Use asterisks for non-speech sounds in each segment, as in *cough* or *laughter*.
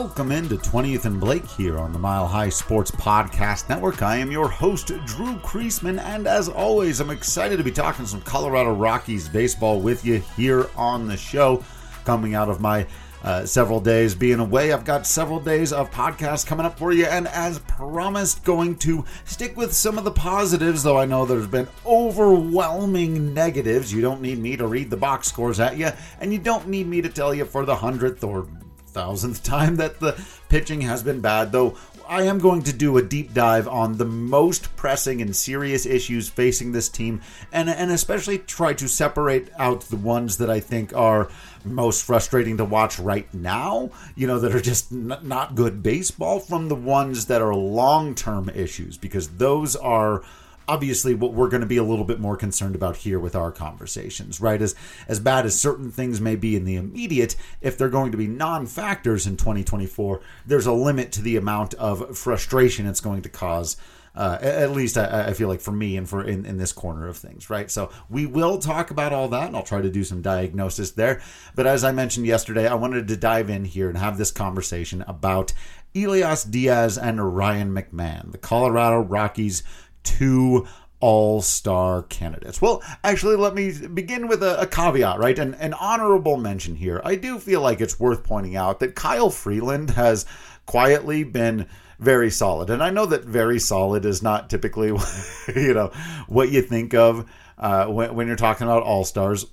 Welcome into 20th and Blake here on the Mile High Sports Podcast Network. I am your host, Drew Creasman, and as always, I'm excited to be talking some Colorado Rockies baseball with you here on the show. Coming out of my uh, several days being away, I've got several days of podcasts coming up for you, and as promised, going to stick with some of the positives, though I know there's been overwhelming negatives. You don't need me to read the box scores at you, and you don't need me to tell you for the hundredth or thousandth *laughs* time that the pitching has been bad, though I am going to do a deep dive on the most pressing and serious issues facing this team, and and especially try to separate out the ones that I think are most frustrating to watch right now. You know that are just n- not good baseball from the ones that are long term issues because those are obviously what we're going to be a little bit more concerned about here with our conversations, right? As as bad as certain things may be in the immediate, if they're going to be non-factors in 2024, there's a limit to the amount of frustration it's going to cause. Uh, at least I, I, feel like for me and for in, in this corner of things, right? So we will talk about all that, and I'll try to do some diagnosis there. But as I mentioned yesterday, I wanted to dive in here and have this conversation about Elias Diaz and Ryan McMahon, the Colorado Rockies two all star candidates. Well, actually, let me begin with a, a, caveat, right? An, an honorable mention here. I do feel like it's worth pointing out that Kyle Freeland has quietly been very solid. And I know that very solid is not typically, *laughs* you know, what you think of uh, when, when you're talking about all stars.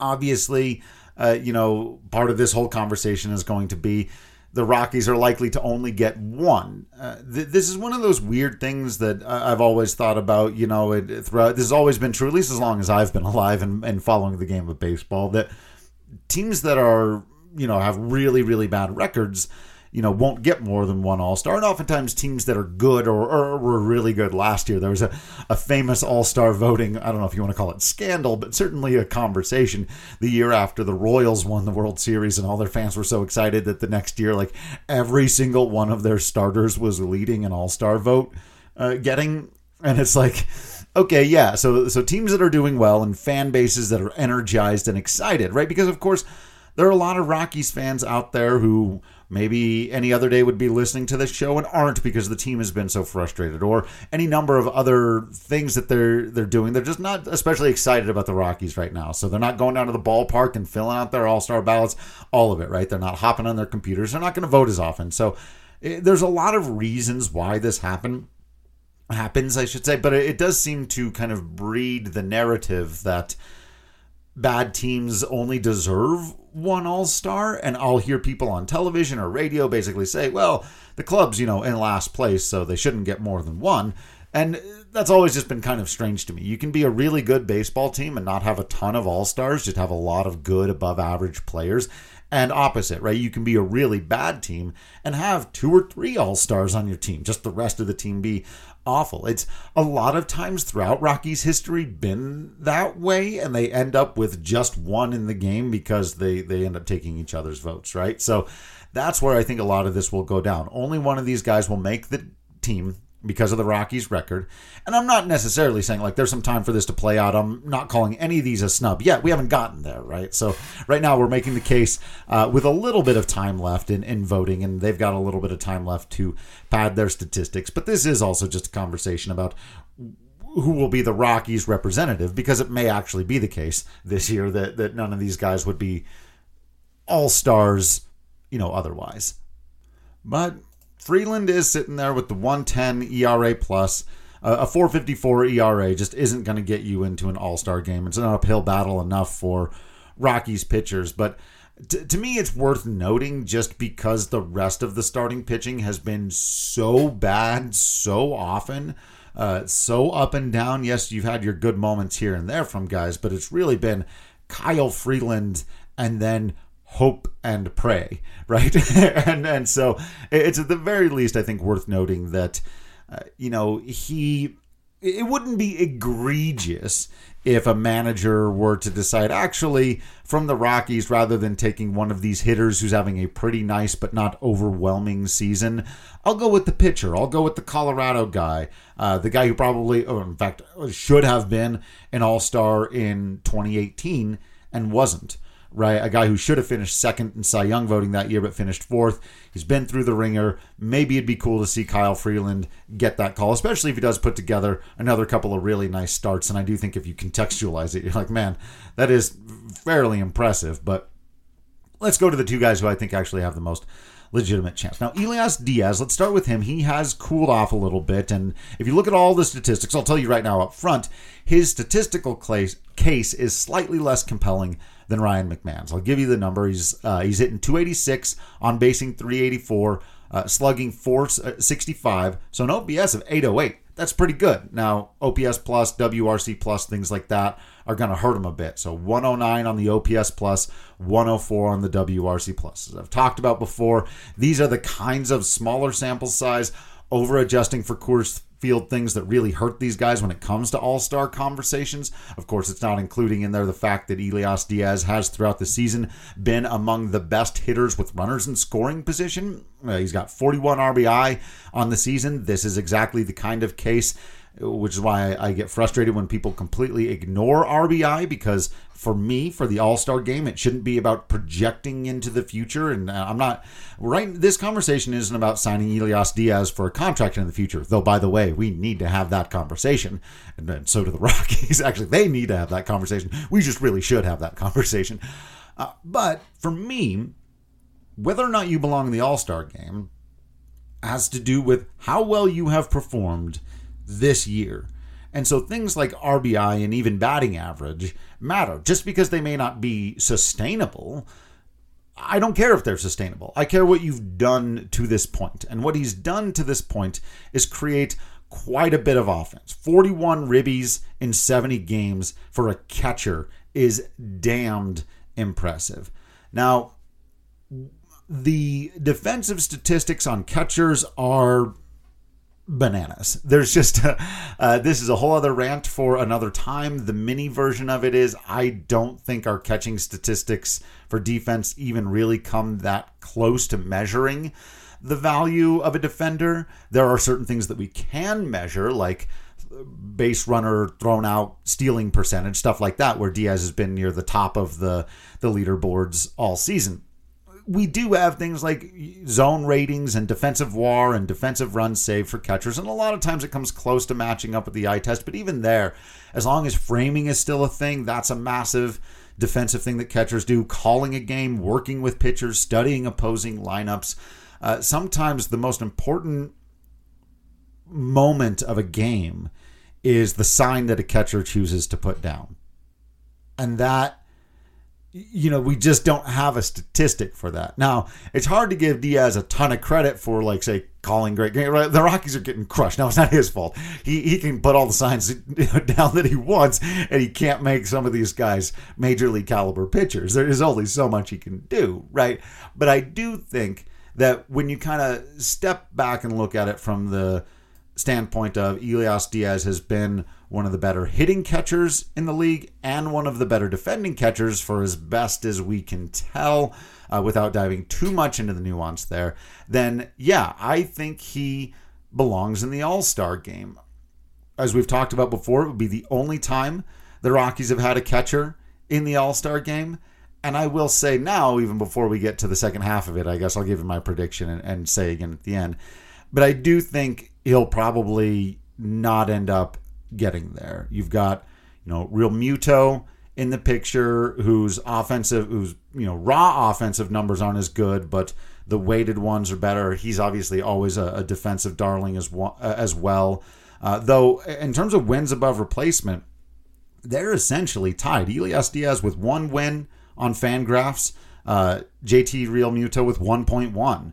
Obviously, uh, you know, part of this whole conversation is going to be the Rockies are likely to only get one. Uh, th- this is one of those weird things that I've always thought about. You know, it, throughout this has always been true, at least as long as I've been *laughs* alive and, and following the game of baseball. That teams that are you know have really really bad records you know, won't get more than one All Star. And oftentimes, teams that are good or, or were really good last year, there was a, a famous All Star voting, I don't know if you want to call it scandal, but certainly a conversation the year after the Royals won the World Series, and all their fans were so excited that the next year, like every single one of their starters was leading an All Star vote uh, getting. And it's like, okay, yeah. So so teams that are doing well and fan bases that are energized and excited, right? Because of course, there are a lot of Rockies fans out there who maybe any other day would be listening to this show and aren't because the team has been so frustrated or any number of other things that they're they're doing. They're just not especially excited about the Rockies right now. So they're not going down to the ballpark and filling out their all-star ballots all of it right? They're not hopping on their computers. They're not going to vote as often. So it, eh, there's a lot of reasons why this happened happens I should say but it, it does seem to kind of breed the narrative that bad teams only deserve one all star. And I'll hear people on television or radio basically say, well, the club's, you know, in last place, so they shouldn't get more than one. And that's always just been kind of strange to me. You can be a really good baseball team and not have a ton of all stars, just have a lot of good above average players. And opposite, right? You can be a really bad team and have two or three all stars on your team, just the rest of the team be awful. It's a lot of times throughout Rockies' history been that way, and they end up with just one in the game because they they end up taking each other's votes, right? So that's where I think a lot of this will go down. Only one of these guys will make the team because of the Rockies record. And I'm not necessarily saying like there's some time for this to play out. I'm not calling any of these a snub yet. We haven't gotten there, right? So right now we're making the case uh, with a little bit of time left in, in voting, and they've got a little bit of time left to pad their statistics. But this is also just a conversation about who will be the Rockies representative because it may actually be the case this year that, that none of these guys would be all stars, you know, otherwise. But Freeland is sitting there with the 110 ERA plus. Uh, a 454 ERA just isn't going to get you into an all star game. It's an uphill battle enough for Rockies pitchers. But t- to me, it's worth noting just because the rest of the starting pitching has been so bad so often. Uh, so up and down. Yes, you've had your good moments here and there from guys, but it's really been Kyle Freeland and then hope and pray, *laughs* right? *laughs* and and so it's at the very least, I think, worth noting that uh, you know he. It wouldn't be egregious if a manager were to decide, actually, from the Rockies, rather than taking one of these hitters who's having a pretty nice but not overwhelming season, I'll go with the pitcher. I'll go with the Colorado guy, uh, the guy who probably, or in fact, should have been an All Star in 2018 and wasn't right? A guy who should have finished second in Cy Young voting that year, but finished fourth. He's been through the wringer. Maybe it'd be cool to see Kyle Freeland get that call, especially if he does put together another couple of really nice starts. And I do think if you contextualize it, you're like, man, that is fairly impressive. But let's go to the two guys who I think actually have the most legitimate chance. Now, Elias Diaz, let's start with him. He has cooled off a little bit. And if you look at all the statistics, I'll tell you right now up front, his statistical case is slightly less compelling than Ryan McMahon's. I'll give you the number. He's uh, he's hitting 286 on basing 384, uh, slugging 465, so an OPS of 808. That's pretty good. Now, OPS plus, WRC plus, things like that are going to hurt him a bit. So 109 on the OPS plus, 104 on the WRC plus. As I've talked about before, these are the kinds of smaller sample size, over adjusting for Coors field things that really hurt these guys when it comes to all star conversations. Of course, it's not including in there the fact that Elias Diaz has throughout the season been among the best hitters with runners in scoring position. Uh, he's got 41 RBI on the season. This is exactly the kind of case which is why I get frustrated when people completely ignore RBI because for me, for the All Star game, it shouldn't be about projecting into the future. And uh, I'm not right. This conversation isn't about signing Elias Diaz for a contract in the future. Though, by the way, we need to have that conversation, and, so do the *laughs* Rockies. Actually, they need to have that conversation. We just really should have that *laughs* conversation. Uh, but for me, whether or not you belong in the All Star game has to do with how well you have performed this year. And so things like RBI and even batting average matter. Just because they may not be sustainable, I don't care if they're sustainable. I care what you've done to this point. And what he's done to this point is create quite a bit of offense. 41 ribbies in 70 games for a catcher is damned impressive. Now, the defensive statistics on catchers are bananas. There's just uh, this is a whole other rant for another time. The mini version of it is I don't think our catching statistics for defense even really come that close to measuring the value of a defender. There are certain things that we can measure, like base runner thrown out stealing percentage stuff like that where Diaz has been near the top of the the leaderboards all season we do have things like zone ratings and defensive war and defensive run save for catchers, and a lot of times it comes close to matching up with the eye test. But even there, as long as framing is still a thing, that's a massive defensive thing that catchers do. Calling a game, working with pitchers, studying opposing lineups. Uh, sometimes the most important moment of a game is the sign that a catcher chooses to put down. And that you know, we just don't have a statistic for that. Now, it's hard to give Diaz a ton of credit for, like, say, calling great game. The Rockies are getting crushed. Now, it's not his fault. He, he can put all the signs *laughs* down that he wants, and he can't make some of these guys major league caliber pitchers. There is only so much he can do, right? But I do think that when you kind of step back and look at it from the standpoint of Elias Diaz has been – one of the better hitting catchers in the league and one of the better defending catchers for as best as we can tell uh, without diving too much into the nuance there, then yeah, I think he belongs in the All Star game. As we've talked about before, it would be the only time the Rockies have had a catcher in the All Star game. And I will say now, even before we get to the second half of it, I guess I'll give you my prediction and, and say again at the end. But I do think he'll probably not end up getting there. You've got, you know, Realmuto in the picture whose offensive whose, you know, raw offensive numbers aren't as good, but the weighted ones are better. He's obviously always a, a defensive darling as well, uh, as well. Uh, though in terms of wins above replacement, they're essentially tied. Elias Diaz with one win on Fangraphs, uh, JT Realmuto with 1.1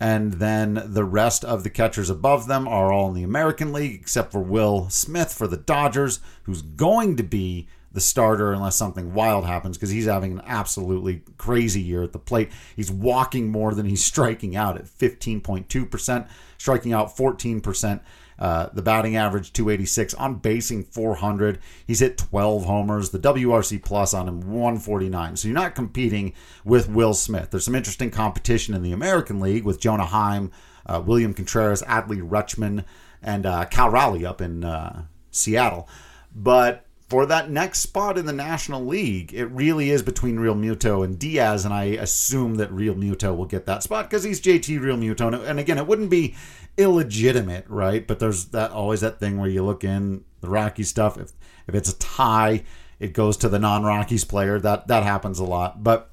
and then the rest of the catchers above them are all in the American League, except for Will Smith for the Dodgers, who's going to be the starter unless something wild happens because he's having an absolutely crazy year at the plate. He's walking more than he's striking out at 15.2%, striking out 14%. Uh, the batting average 286 on basing 400. He's hit 12 homers. The WRC plus on him 149. So you're not competing with Will Smith. There's some interesting competition in the American League with Jonah Heim, uh, William Contreras, Adley Rutschman, and uh, Cal Raleigh up in uh, Seattle. But for that next spot in the National League, it really is between Realmuto and Diaz, and I assume that Realmuto will get that spot because he's JT Realmuto. And again, it wouldn't be illegitimate, right? But there's that always that thing where you look in the Rocky stuff. If if it's a tie, it goes to the non-Rockies player. That that happens a lot, but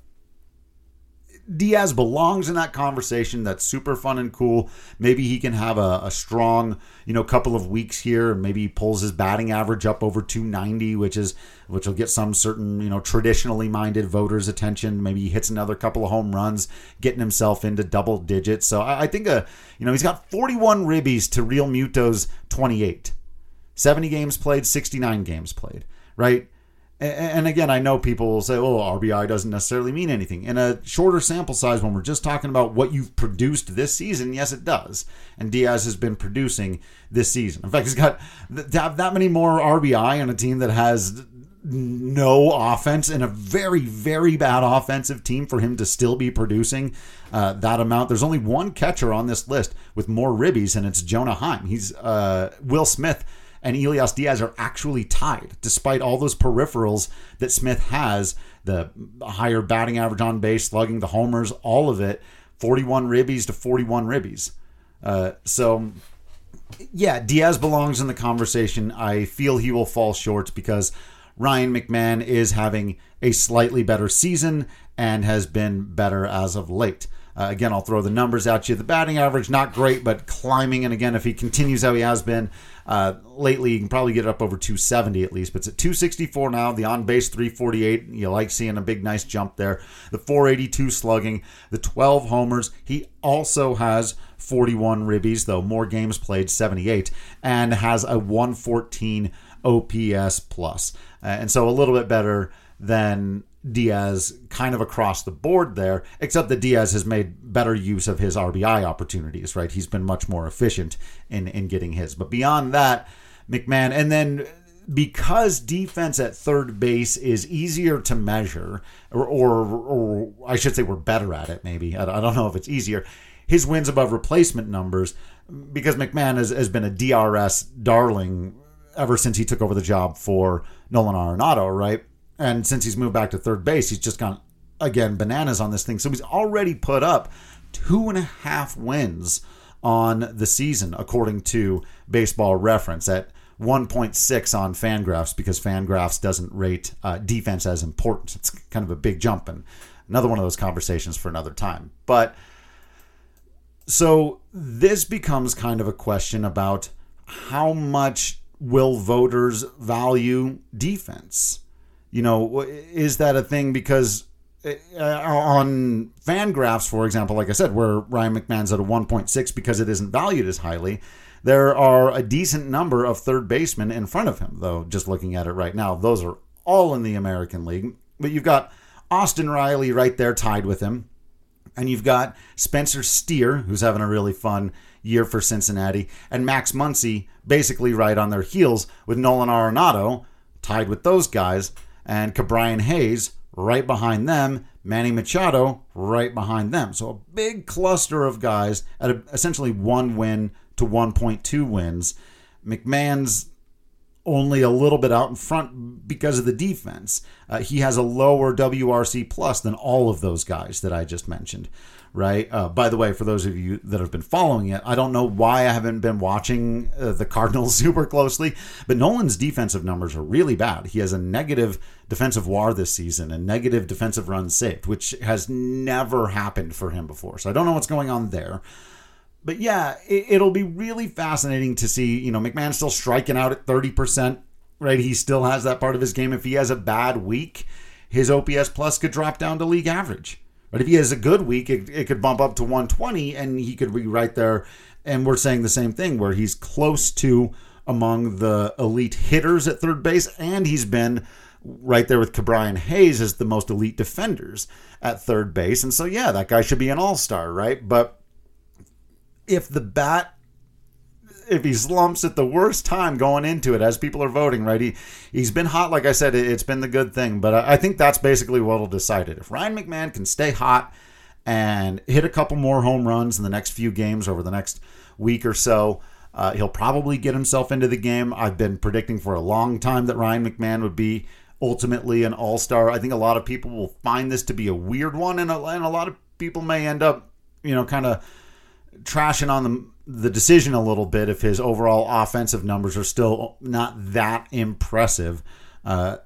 Diaz belongs in that conversation. That's super fun and cool. Maybe he can have a, a, strong, you know, couple of weeks here, maybe he pulls his batting average up over 290, which is which will get some certain, you know, traditionally minded voters' attention. Maybe he hits another couple of home runs, getting himself into double digits. So I, I think, a, uh, you know, he's got 41 ribbies to Realmuto's 28, 70 games played, 69 games played, right? And again, I know people will say, oh, RBI doesn't necessarily mean anything. In a shorter sample size, when we're just talking about what you've produced this season, yes, it does. And Diaz has been producing this season. In fact, he's got that many more RBI on a team that has no offense and a very, very bad offensive team for him to still be producing uh, that amount. There's only one catcher on this list with more ribbies, and it's Jonah Heim. He's uh, Will Smith and Elias Diaz are actually tied, despite all those peripherals that Smith has the higher batting average on base, slugging, the homers, all of it 41 ribbies to 41 ribbies. Uh, so, yeah, Diaz belongs in the conversation. I feel he will fall short because Ryan McMahon is having a slightly better season and has been better as of late. Uh, again, I'll throw the numbers at you. The batting average, not great, but climbing. And again, if he continues how he has been uh, lately, you can probably get it up over 270 at least. But it's at 264 now. The on base 348. You like seeing a big, nice jump there. The 482 slugging, the 12 homers. He also has 41 ribbies, though more games played, 78, and has a 114 OPS plus. Uh, and so a little bit better than Diaz kind of across the board there, except that Diaz has made better use of his RBI opportunities, right? He's been much more efficient in, in getting his. But beyond that, McMahon, and then because defense at third base is easier to measure, or, or, or I should say we're better at it, maybe. I don't know if it's easier. His wins above replacement numbers, because McMahon has, has been a DRS darling ever since he took over the job for Nolan Arenado, right? And since he's moved back to third base, he's just gone again bananas on this thing. So he's already put up two and a half wins on the season, according to Baseball Reference, at 1.6 on Fangraphs because Fangraphs doesn't rate uh, defense as important. It's kind of a big jump, and another one of those conversations for another time. But so this becomes kind of a question about how much will voters value defense? You know, is that a thing? Because uh, on Fangraphs, for example, like I said, where Ryan McMahon's at a 1.6 because it isn't valued as highly, there are a decent number of third basemen in front of him, though, just looking at it right now. Those are all in the American League. But you've got Austin Riley right there tied with him. And you've got Spencer Steer, who's having a really fun year for Cincinnati, and Max Muncy basically right on their heels with Nolan Arenado tied with those guys and Ke'Bryan Hayes right behind them, Manny Machado right behind them. So a big cluster of guys at a, essentially one win to 1.2 wins. McMahon's only a little bit out in front because of the defense. Uh, he has a lower WRC plus than all of those guys that I just mentioned right? Uh, by the way, for those of you that have been following it, I don't know why I haven't been watching uh, the Cardinals *laughs* super closely, but Nolan's defensive numbers are really bad. He has a negative defensive WAR this season, a negative defensive runs saved, which has never happened for him before. So I don't know what's going on there. But yeah, it, will be really fascinating to see. You know, McMahon still striking out at 30%, right? He still has that part of his game. If he has a bad week, his OPS plus could drop down to league average but if he has a good week, it, it could bump up to 120 and he could be right there. And we're saying the same thing where he's close to among the elite hitters at third base, and he's been right there with Ke'Bryan Hayes as the most elite defenders at third base. And so, yeah, that guy should be an all star, right? But if the bat if he slumps at the worst time going into it as people are voting, right? He he's been hot, like I said, it's been the good thing. But I think that's basically what'll decide it. If Ryan McMahon can stay hot and hit a couple more home runs in the next few games over the next week or so, Uh, he'll probably get himself into the game. I've been predicting for a long time that Ryan McMahon would be ultimately an all star. I think a lot of people will find this to be a weird one, and a, and a lot of people may end up, you know, kind of trashing on the, the decision a little bit if his overall offensive numbers are still not that impressive. Uh,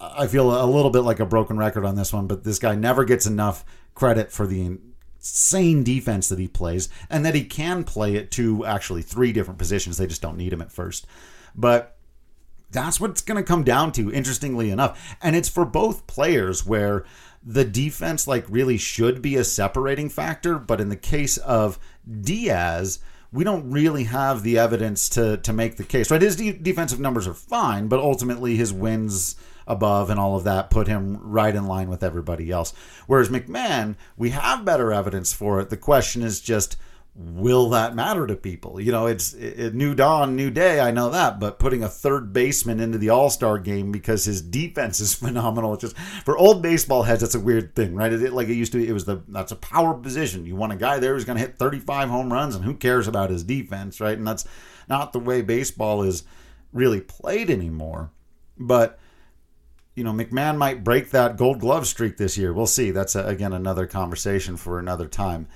I feel a little bit like a broken record on this one, but this guy never gets enough credit for the insane defense that he plays and that he can play it to actually three different positions. They just don't need him at first. But that's what it's going to come down to, interestingly enough. And it's for both players where the defense like really should be a separating factor, but in the case of Diaz, we don't really have the evidence to to make the case. Right, his de- defensive numbers are fine, but ultimately his wins above and all of that put him right in line with everybody else. Whereas McMahon, we have better evidence for it. The question is just will that matter to people? You know, it's a new dawn, new day. I know that, but putting a third baseman into the All Star game because his defense is *laughs* phenomenal. It's just for old baseball heads, that's a weird thing, right? It, like it used to be, it was the that's a power position. You want a guy there who's going to hit 35 home runs, and who cares about his defense, right? And that's not the way baseball is really played anymore. But you know, McMahon might break that Gold Glove streak this year. We'll see. That's a, again another conversation for another time,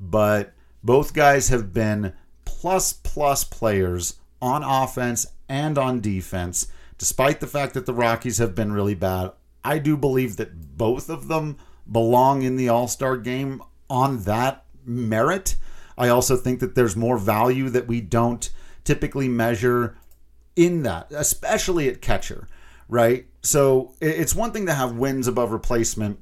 but both guys have been plus plus players on offense and on defense, despite the fact that the Rockies have been really bad. I do believe that both of them belong in the All Star game on that merit. I also think that there's more value that we don't typically measure in that, especially at catcher, right? So it's one thing to have wins above replacement,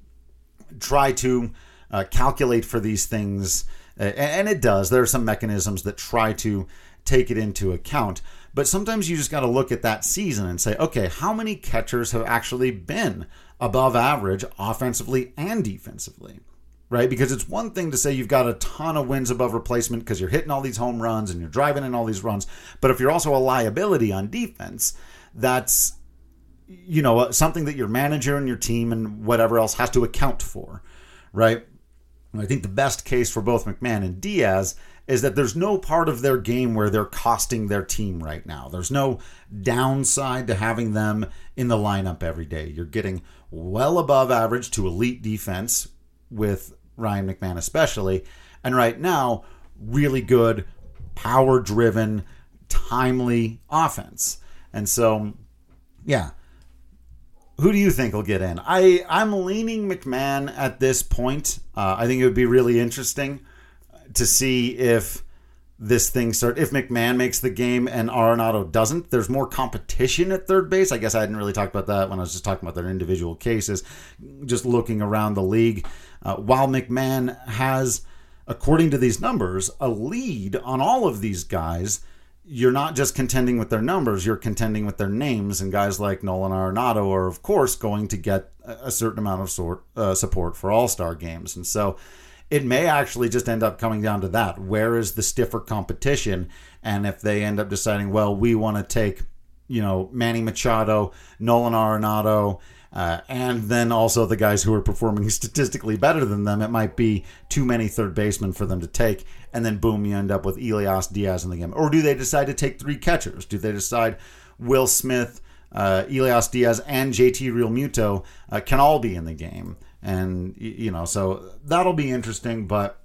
try to uh, calculate for these things and it does. There are some mechanisms that try to take it into account. But sometimes you just got to look at that season and say, okay, how many catchers have actually been above average offensively and defensively? Right? Because it's one thing to say you've got a ton of wins above replacement because you're hitting all these home runs and you're driving in all these runs. But if you're also a liability on defense, that's you know something that your manager and your team and whatever else has to account for, right? I think the best case for both McMahon and Diaz is that there's no part of their game where they're costing their team right now. There's no downside to having them in the lineup every day. You're getting well above average to elite defense with Ryan McMahon, especially. And right now, really good, power driven, timely offense. And so, yeah, who do you think will get in? I I'm leaning McMahon at this point. Uh, I think it would be really interesting to see if this thing start if McMahon makes the game and Arenado doesn't. There's more competition at third base. I guess I didn't really talk about that when I was just talking about their individual cases. Just looking around the league, uh, while McMahon has, according to these numbers, a lead on all of these guys you're not just contending with their numbers, you're contending with their names. And guys like Nolan Arenado are, of course, going to get a certain amount of sort, uh, support for all star games. And so it may actually just end up coming down to that. Where is the stiffer competition? And if they end up deciding, well, we want to take, you know, Manny Machado, Nolan Arenado, uh, and then also the guys who are performing *laughs* statistically better than them, it might be too many third basemen for them to take. And then boom, you end up with Elias Diaz in the game. Or do they decide to take three catchers? Do they decide Will Smith, uh, Elias Diaz, and JT Realmuto uh, can all be in the game? And you know, so that'll be interesting. But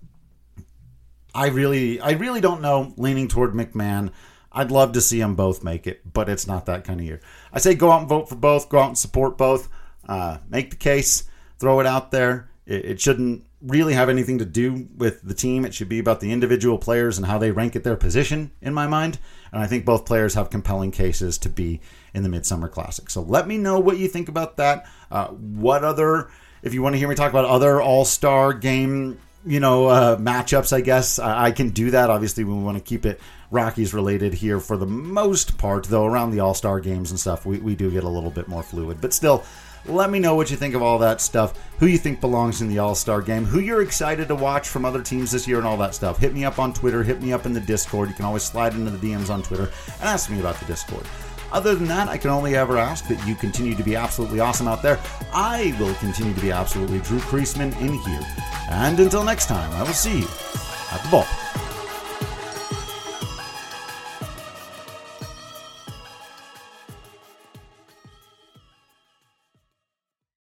I really, I really don't know. Leaning toward McMahon. I'd love to see them both make it, but it's not that kind of year. I say go out and vote for both. Go out and support both. Uh, make the case. Throw it out there. It, it, shouldn't really have anything to do with the team. It should be about the individual players and how they rank at their position, in my mind. And I think both players have compelling cases to be in the Midsummer Classic. So let me know what you think about that. Uh, what other, if you want to hear me talk about other All Star game you know uh, matchups. I guess I, I, can do that. Obviously, we want to keep it Rockies related here for the most part, though. Around the All Star games and stuff, we, we do get a little bit more fluid. But still, let me know what you think of all that stuff. Who you think belongs in the All Star game? Who you're excited to watch from other teams this year and all that stuff. Hit me up on Twitter. Hit me up in the Discord. You can always slide into the DMs on Twitter and ask me about the Discord. Other than that, I can only ever ask that you continue to be absolutely awesome out there. I will continue to be absolutely Drew Creasman in here. And until next time, I will see you at the ball.